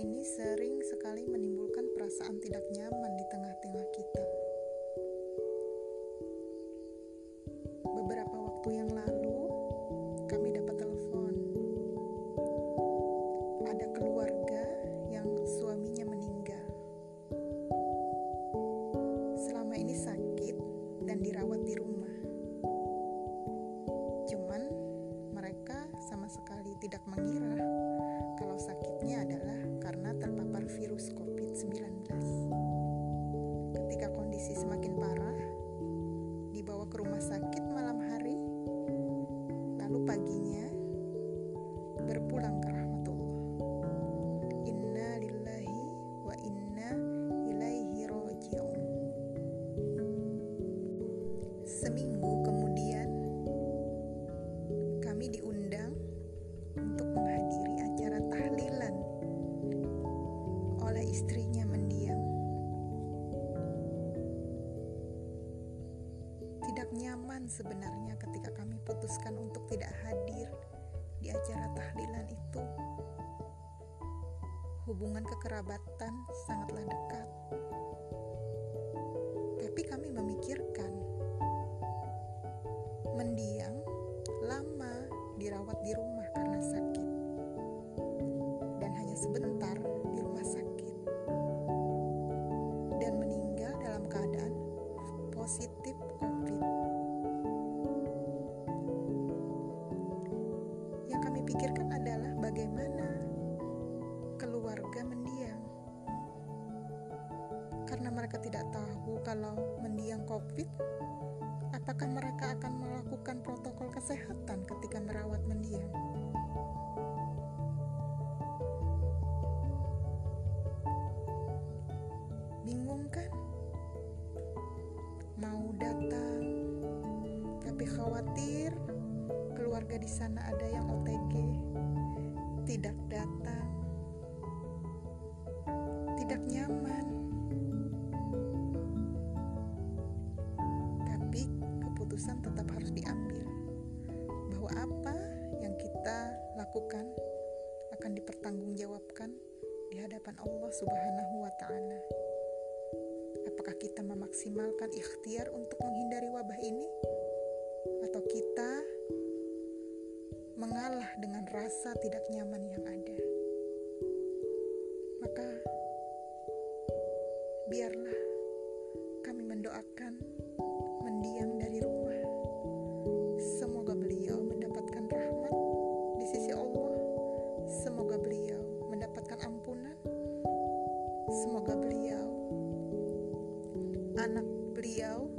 ini sering sekali menimbulkan perasaan tidak nyaman di tengah-tengah kita. Beberapa waktu yang lalu, kami dapat telepon. Ada keluarga yang suaminya meninggal. Selama ini sakit dan dirawat di rumah Seminggu kemudian, kami diundang untuk menghadiri acara tahlilan oleh istrinya mendiang. Tidak nyaman sebenarnya ketika kami putuskan untuk tidak hadir di acara tahlilan itu. Hubungan kekerabatan sangatlah dekat. Tapi kami memikirkan mendiang lama dirawat di rumah karena sakit dan hanya sebentar di rumah sakit dan meninggal dalam keadaan positif COVID. Yang kami pikirkan adalah bagaimana keluarga mendiang. Karena mereka tidak tahu kalau mendiang COVID, apakah mereka akan melakukan protokol kesehatan ketika merawat mendiang? Bingung kan? Mau datang, tapi khawatir keluarga di sana ada yang OTG, tidak datang, tidak nyaman. Keputusan tetap harus diambil bahwa apa yang kita lakukan akan dipertanggungjawabkan di hadapan Allah Subhanahu wa taala. Apakah kita memaksimalkan ikhtiar untuk menghindari wabah ini atau kita mengalah dengan rasa tidak nyaman yang ada? Maka biarlah anak beliau,